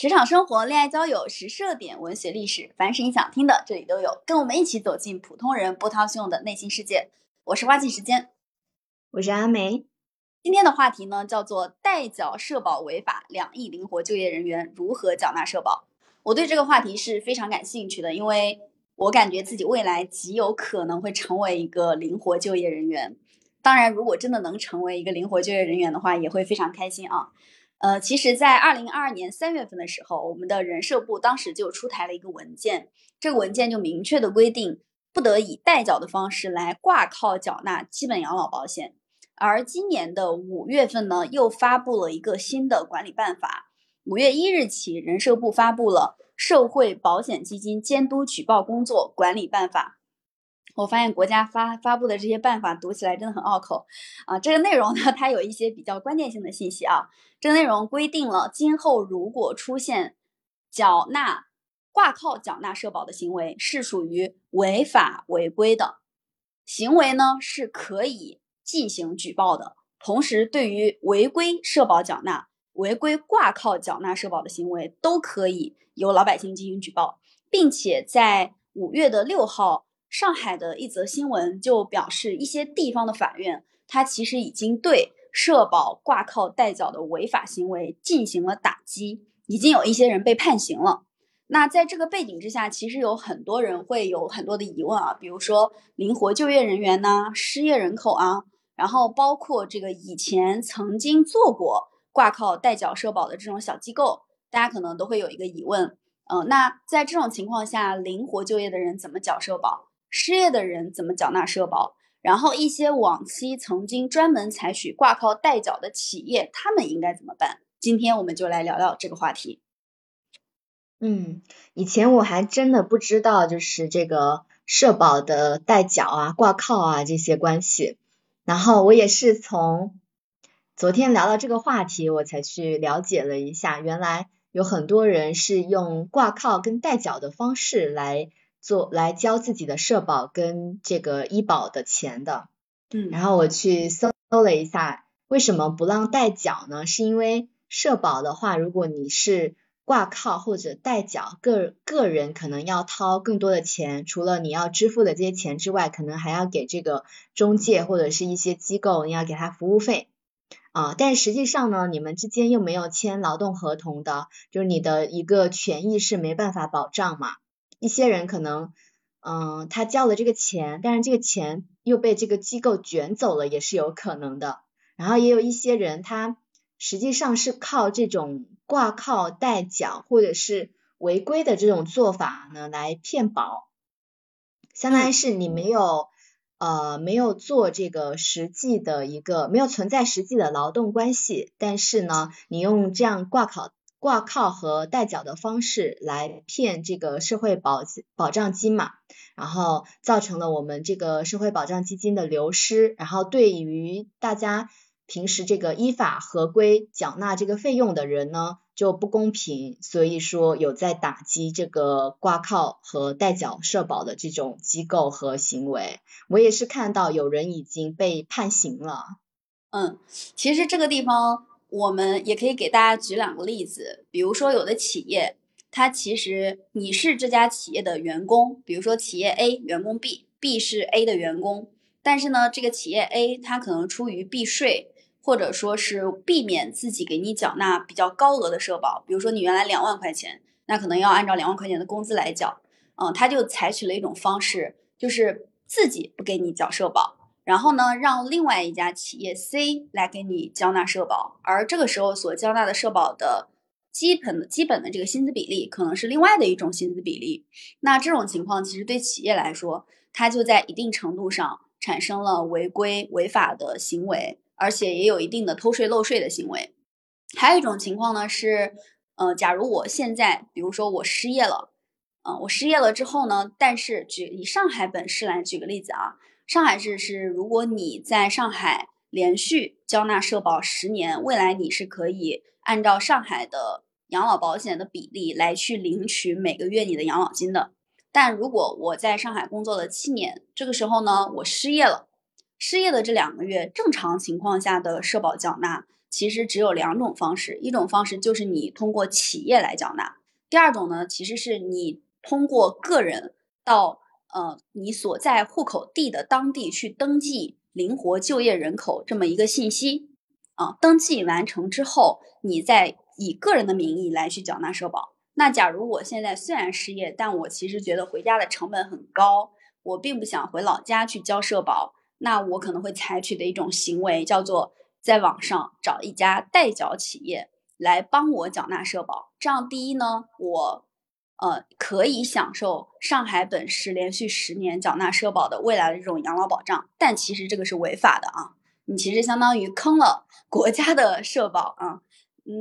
职场生活、恋爱交友、时事点、文学历史，凡是你想听的，这里都有。跟我们一起走进普通人波涛汹涌的内心世界。我是花季时间，我是阿梅。今天的话题呢，叫做代缴社保违法，两亿灵活就业人员如何缴纳社保？我对这个话题是非常感兴趣的，因为我感觉自己未来极有可能会成为一个灵活就业人员。当然，如果真的能成为一个灵活就业人员的话，也会非常开心啊。呃，其实，在二零二二年三月份的时候，我们的人社部当时就出台了一个文件，这个文件就明确的规定，不得以代缴的方式来挂靠缴纳基本养老保险。而今年的五月份呢，又发布了一个新的管理办法。五月一日起，人社部发布了《社会保险基金监督举报工作管理办法》。我发现国家发发布的这些办法读起来真的很拗口啊！这个内容呢，它有一些比较关键性的信息啊。这个内容规定了，今后如果出现缴纳挂靠缴纳社保的行为，是属于违法违规的行为呢，是可以进行举报的。同时，对于违规社保缴纳、违规挂靠缴纳社保的行为，都可以由老百姓进行举报，并且在五月的六号。上海的一则新闻就表示，一些地方的法院，它其实已经对社保挂靠代缴的违法行为进行了打击，已经有一些人被判刑了。那在这个背景之下，其实有很多人会有很多的疑问啊，比如说灵活就业人员呐、失业人口啊，然后包括这个以前曾经做过挂靠代缴社保的这种小机构，大家可能都会有一个疑问，嗯，那在这种情况下，灵活就业的人怎么缴社保？失业的人怎么缴纳社保？然后一些往期曾经专门采取挂靠代缴的企业，他们应该怎么办？今天我们就来聊聊这个话题。嗯，以前我还真的不知道，就是这个社保的代缴啊、挂靠啊这些关系。然后我也是从昨天聊到这个话题，我才去了解了一下，原来有很多人是用挂靠跟代缴的方式来。做来交自己的社保跟这个医保的钱的，嗯，然后我去搜搜了一下，为什么不让代缴呢？是因为社保的话，如果你是挂靠或者代缴，个个人可能要掏更多的钱，除了你要支付的这些钱之外，可能还要给这个中介或者是一些机构，你要给他服务费啊。但实际上呢，你们之间又没有签劳动合同的，就是你的一个权益是没办法保障嘛。一些人可能，嗯，他交了这个钱，但是这个钱又被这个机构卷走了，也是有可能的。然后也有一些人，他实际上是靠这种挂靠代缴或者是违规的这种做法呢来骗保，相当于是你没有呃没有做这个实际的一个没有存在实际的劳动关系，但是呢，你用这样挂靠。挂靠和代缴的方式来骗这个社会保保障金嘛，然后造成了我们这个社会保障基金的流失，然后对于大家平时这个依法合规缴纳这个费用的人呢就不公平，所以说有在打击这个挂靠和代缴社保的这种机构和行为。我也是看到有人已经被判刑了。嗯，其实这个地方。我们也可以给大家举两个例子，比如说有的企业，它其实你是这家企业的员工，比如说企业 A 员工 B，B 是 A 的员工，但是呢，这个企业 A 它可能出于避税，或者说是避免自己给你缴纳比较高额的社保，比如说你原来两万块钱，那可能要按照两万块钱的工资来缴，嗯，他就采取了一种方式，就是自己不给你缴社保。然后呢，让另外一家企业 C 来给你交纳社保，而这个时候所交纳的社保的基本的基本的这个薪资比例，可能是另外的一种薪资比例。那这种情况其实对企业来说，它就在一定程度上产生了违规违法的行为，而且也有一定的偷税漏税的行为。还有一种情况呢是，呃，假如我现在，比如说我失业了，嗯，我失业了之后呢，但是举以上海本市来举个例子啊。上海市是，如果你在上海连续交纳社保十年，未来你是可以按照上海的养老保险的比例来去领取每个月你的养老金的。但如果我在上海工作了七年，这个时候呢，我失业了，失业的这两个月，正常情况下的社保缴纳，其实只有两种方式，一种方式就是你通过企业来缴纳，第二种呢，其实是你通过个人到呃你所在户口地的当地去登记灵活就业人口这么一个信息啊，登记完成之后，你再以个人的名义来去缴纳社保。那假如我现在虽然失业，但我其实觉得回家的成本很高，我并不想回老家去交社保，那我可能会采取的一种行为叫做。在网上找一家代缴企业来帮我缴纳社保，这样第一呢，我呃可以享受上海本市连续十年缴纳社保的未来的这种养老保障，但其实这个是违法的啊，你其实相当于坑了 国家的社保啊。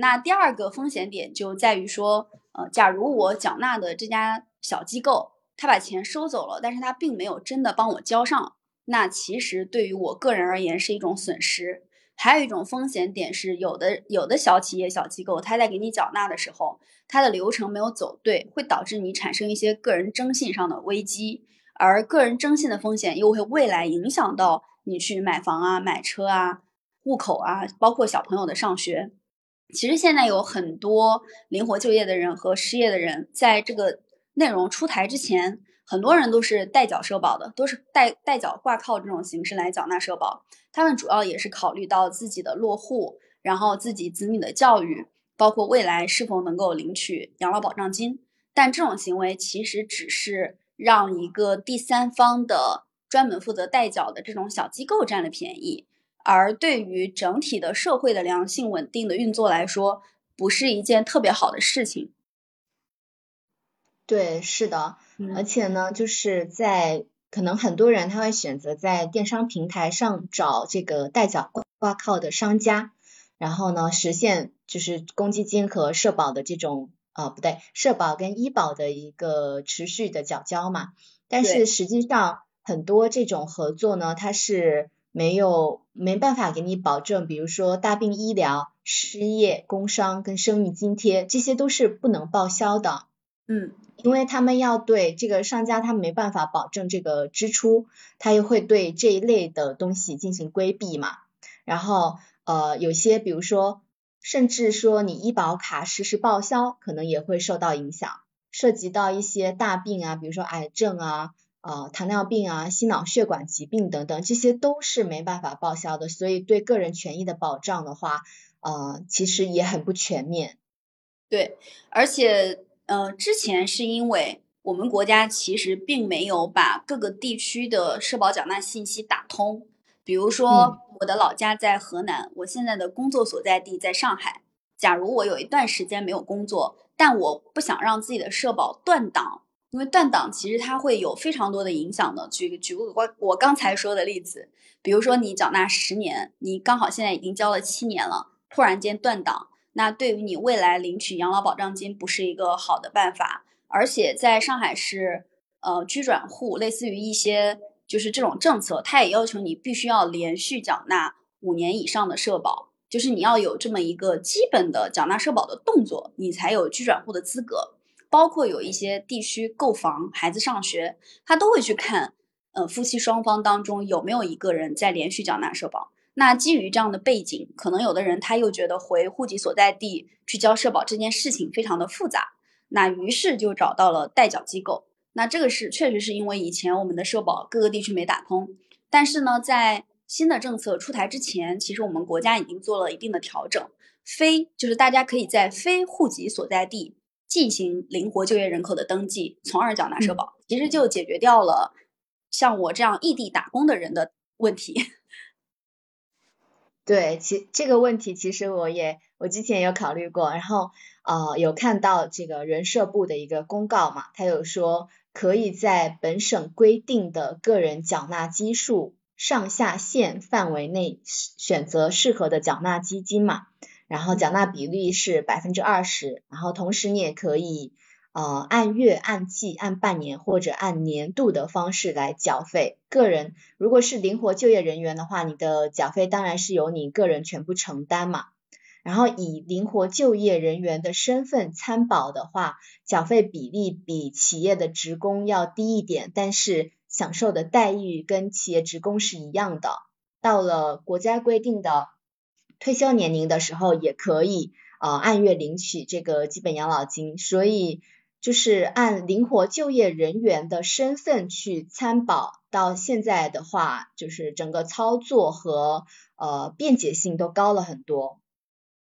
那第二个风险点就在于说，呃，假如我缴纳的这家小机构他把钱收走了，但是他并没有真的帮我交上，那其实对于我个人而言是一种损失。还有一种风险点是，有的有的小企业、小机构，它在给你缴纳的时候，它的流程没有走对，会导致你产生一些个人征信上的危机，而个人征信的风险又会未来影响到你去买房啊、买车啊、户口啊，包括小朋友的上学。其实现在有很多灵活就业的人和失业的人，在这个内容出台之前。很多人都是代缴社保的，都是代代缴挂靠这种形式来缴纳社保。他们主要也是考虑到自己的落户，然后自己子女的教育，包括未来是否能够领取养老保障金。但这种行为其实只是让一个第三方的专门负责代缴的这种小机构占了便宜，而对于整体的社会的良性稳定的运作来说，不是一件特别好的事情。对，是的。而且呢，就是在可能很多人他会选择在电商平台上找这个代缴挂靠的商家，然后呢实现就是公积金和社保的这种啊不对，社保跟医保的一个持续的缴交嘛。但是实际上很多这种合作呢，它是没有没办法给你保证，比如说大病医疗、失业、工伤跟生育津贴，这些都是不能报销的。嗯。因为他们要对这个商家，他没办法保证这个支出，他又会对这一类的东西进行规避嘛。然后呃，有些比如说，甚至说你医保卡实时报销，可能也会受到影响。涉及到一些大病啊，比如说癌症啊、呃糖尿病啊、心脑血管疾病等等，这些都是没办法报销的。所以对个人权益的保障的话，呃，其实也很不全面。对，而且。呃，之前是因为我们国家其实并没有把各个地区的社保缴纳信息打通。比如说，我的老家在河南，我现在的工作所在地在上海。假如我有一段时间没有工作，但我不想让自己的社保断档，因为断档其实它会有非常多的影响的。举举个我我刚才说的例子，比如说你缴纳十年，你刚好现在已经交了七年了，突然间断档。那对于你未来领取养老保障金不是一个好的办法，而且在上海市，呃，居转户类似于一些就是这种政策，它也要求你必须要连续缴纳五年以上的社保，就是你要有这么一个基本的缴纳社保的动作，你才有居转户的资格。包括有一些地区购房、孩子上学，他都会去看，呃，夫妻双方当中有没有一个人在连续缴纳社保。那基于这样的背景，可能有的人他又觉得回户籍所在地去交社保这件事情非常的复杂，那于是就找到了代缴机构。那这个是确实是因为以前我们的社保各个地区没打通，但是呢，在新的政策出台之前，其实我们国家已经做了一定的调整，非就是大家可以在非户籍所在地进行灵活就业人口的登记，从而缴纳社保，其实就解决掉了像我这样异地打工的人的问题。对，其这个问题其实我也我之前有考虑过，然后呃有看到这个人社部的一个公告嘛，他有说可以在本省规定的个人缴纳基数上下限范围内选择适合的缴纳基金嘛，然后缴纳比例是百分之二十，然后同时你也可以。呃，按月、按季、按半年或者按年度的方式来缴费。个人如果是灵活就业人员的话，你的缴费当然是由你个人全部承担嘛。然后以灵活就业人员的身份参保的话，缴费比例比企业的职工要低一点，但是享受的待遇跟企业职工是一样的。到了国家规定的退休年龄的时候也可以呃按月领取这个基本养老金，所以就是按灵活就业人员的身份去参保，到现在的话，就是整个操作和呃便捷性都高了很多。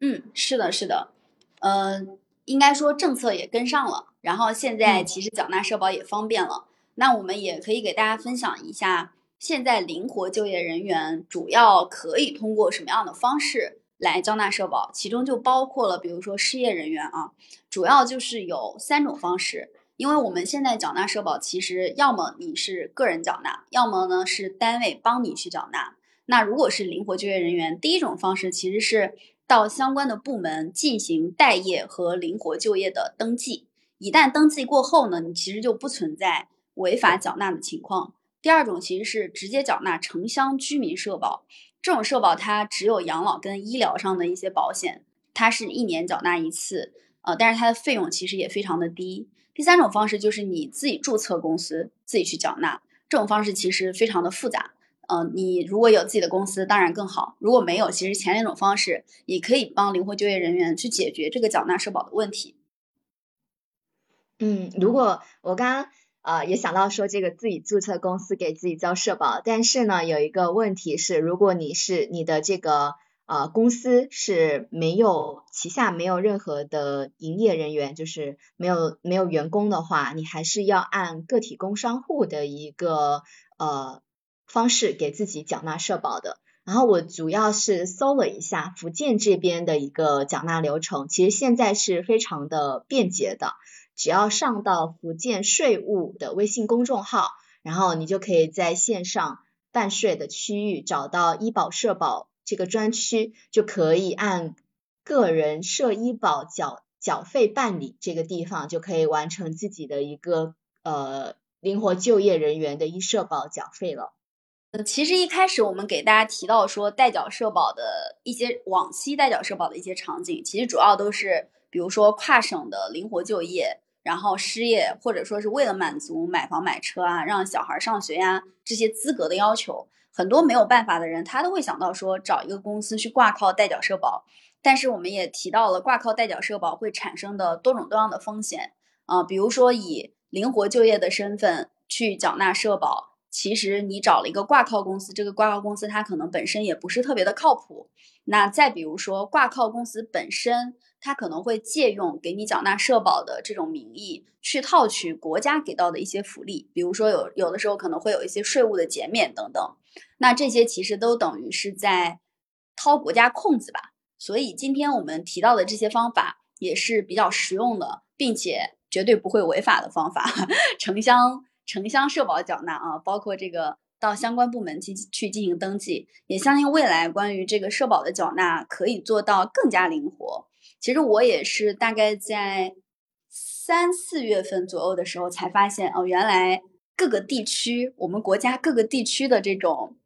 嗯，是的，是的，嗯，应该说政策也跟上了，然后现在其实缴纳社保也方便了。那我们也可以给大家分享一下。现在灵活就业人员主要可以通过什么样的方式来交纳社保？其中就包括了，比如说失业人员啊，主要就是有三种方式。因为我们现在缴纳社保，其实要么你是个人缴纳，要么呢是单位帮你去缴纳。那如果是灵活就业人员，第一种方式其实是到相关的部门进行待业和灵活就业的登记。一旦登记过后呢，你其实就不存在违法缴纳的情况。第二种其实是直接缴纳城乡居民社保，这种社保它只有养老跟医疗上的一些保险，它是一年缴纳一次，呃，但是它的费用其实也非常的低。第三种方式就是你自己注册公司自己去缴纳，这种方式其实非常的复杂，呃，你如果有自己的公司当然更好，如果没有，其实前两种方式也可以帮灵活就业人员去解决这个缴纳社保的问题。嗯，如果我刚刚。呃，也想到说这个自己注册公司给自己交社保，但是呢，有一个问题是，如果你是你的这个呃公司是没有旗下没有任何的营业人员，就是没有没有员工的话，你还是要按个体工商户的一个呃方式给自己缴纳社保的。然后我主要是搜了一下福建这边的一个缴纳流程，其实现在是非常的便捷的。只要上到福建税务的微信公众号，然后你就可以在线上办税的区域找到医保社保这个专区，就可以按个人社医保缴缴费办理这个地方，就可以完成自己的一个呃灵活就业人员的医社保缴费了。呃，其实一开始我们给大家提到说代缴社保的一些往期代缴社保的一些场景，其实主要都是比如说跨省的灵活就业。然后失业，或者说是为了满足买房买车啊，让小孩上学呀这些资格的要求，很多没有办法的人，他都会想到说找一个公司去挂靠代缴社保。但是我们也提到了挂靠代缴社保会产生的多种多样的风险啊，比如说以灵活就业的身份去缴纳社保，其实你找了一个挂靠公司，这个挂靠公司它可能本身也不是特别的靠谱。那再比如说挂靠公司本身。他可能会借用给你缴纳社保的这种名义，去套取国家给到的一些福利，比如说有有的时候可能会有一些税务的减免等等。那这些其实都等于是在掏国家空子吧。所以今天我们提到的这些方法也是比较实用的，并且绝对不会违法的方法。城乡城乡社保缴纳啊，包括这个到相关部门去去进行登记，也相信未来关于这个社保的缴纳可以做到更加灵活。其实我也是大概在三四月份左右的时候才发现，哦，原来各个地区，我们国家各个地区的这种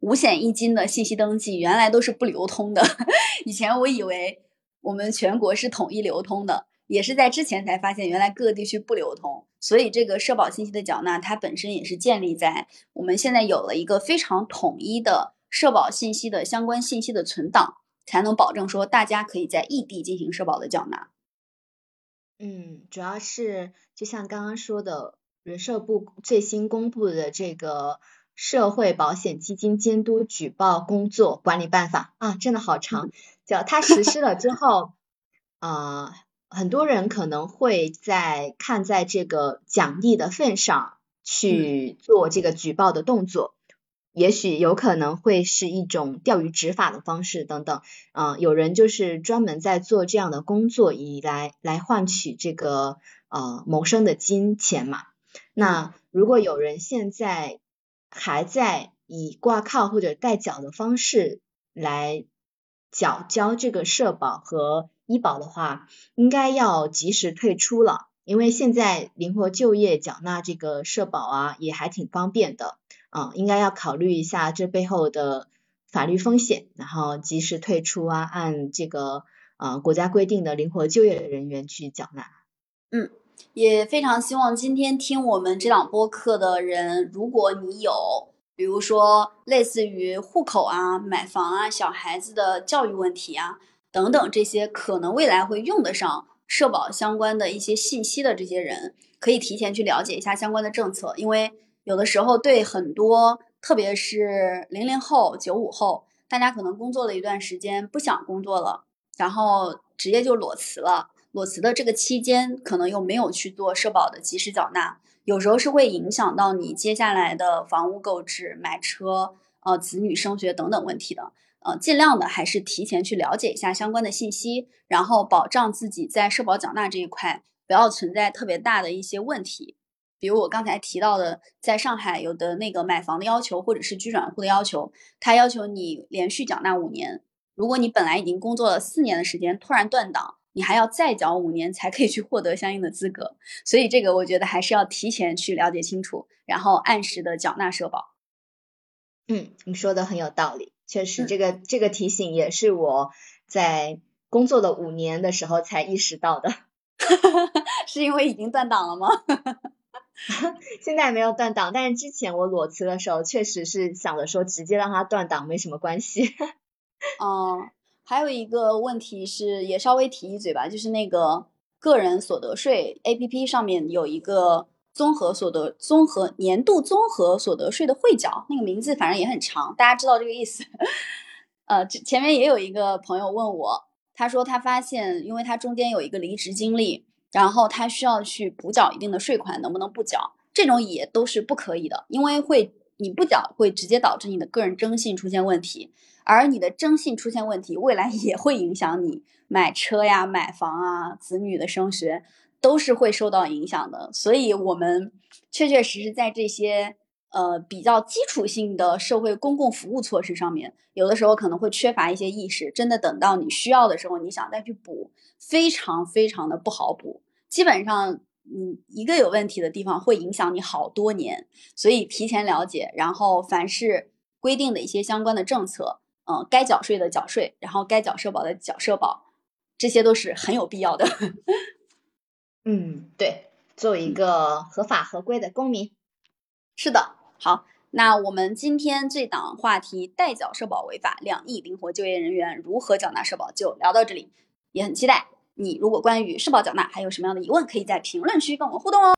五险一金的信息登记，原来都是不流通的。以前我以为我们全国是统一流通的，也是在之前才发现，原来各个地区不流通。所以这个社保信息的缴纳，它本身也是建立在我们现在有了一个非常统一的社保信息的相关信息的存档。才能保证说大家可以在异地进行社保的缴纳。嗯，主要是就像刚刚说的，人社部最新公布的这个社会保险基金监督举报工作管理办法啊，真的好长。叫它实施了之后，啊，很多人可能会在看在这个奖励的份上去做这个举报的动作。也许有可能会是一种钓鱼执法的方式等等，嗯，有人就是专门在做这样的工作，以来来换取这个呃谋生的金钱嘛。那如果有人现在还在以挂靠或者代缴的方式来缴交这个社保和医保的话，应该要及时退出了，因为现在灵活就业缴纳这个社保啊，也还挺方便的。啊，应该要考虑一下这背后的法律风险，然后及时退出啊，按这个呃国家规定的灵活就业人员去缴纳。嗯，也非常希望今天听我们这档播客的人，如果你有比如说类似于户口啊、买房啊、小孩子的教育问题啊等等这些可能未来会用得上社保相关的一些信息的这些人，可以提前去了解一下相关的政策，因为有的时候对很多，特别是零零后、九五后，大家可能工作了一段时间不想工作了，然后直接就裸辞了。裸辞的这个期间，可能又没有去做社保的及时缴纳，有时候是会影响到你接下来的房屋购置、买车、呃子女升学等等问题的。呃，尽量的还是提前去了解一下相关的信息，然后保障自己在社保缴纳这一块不要存在特别大的一些问题。比如我刚才提到的，在上海有的那个买房的要求，或者是居转户的要求，他要求你连续缴纳五年。如果你本来已经工作了四年的时间，突然断档。你还要再缴五年才可以去获得相应的资格，所以这个我觉得还是要提前去了解清楚，然后按时的缴纳社保。嗯，你说的很有道理，确实这个这个提醒也是我在工作了五年的时候才意识到的。是因为已经断档了吗？现在没有断档，但是之前我裸辞的时候，确实是想着说直接让他断档没什么关系。哦。还有一个问题是，也稍微提一嘴吧，就是那个个人所得税 APP 上面有一个综合所得综合年度综合所得税的汇缴，那个名字反正也很长，大家知道这个意思。呃，前面也有一个朋友问我，他说他发现，因为他中间有一个离职经历，然后他需要去补缴一定的税款，能不能不缴？这种也都是不可以的，因为会你不缴会直接导致你的个人征信出现问题。而你的征信出现问题，未来也会影响你买车呀、买房啊、子女的升学，都是会受到影响的。所以，我们确确实实在这些呃比较基础性的社会公共服务措施上面，有的时候可能会缺乏一些意识。真的等到你需要的时候，你想再去补，非常非常的不好补。基本上，嗯，一个有问题的地方会影响你好多年。所以，提前了解，然后凡是规定的一些相关的政策。嗯，该缴税的缴税，然后该缴社保的缴社保，这些都是很有必要的。嗯，对，做一个合法合规的公民。是的，好，那我们今天这档话题“代缴社保违法，两亿灵活就业人员如何缴纳社保”就聊到这里，也很期待你如果关于社保缴纳还有什么样的疑问，可以在评论区跟我们互动哦。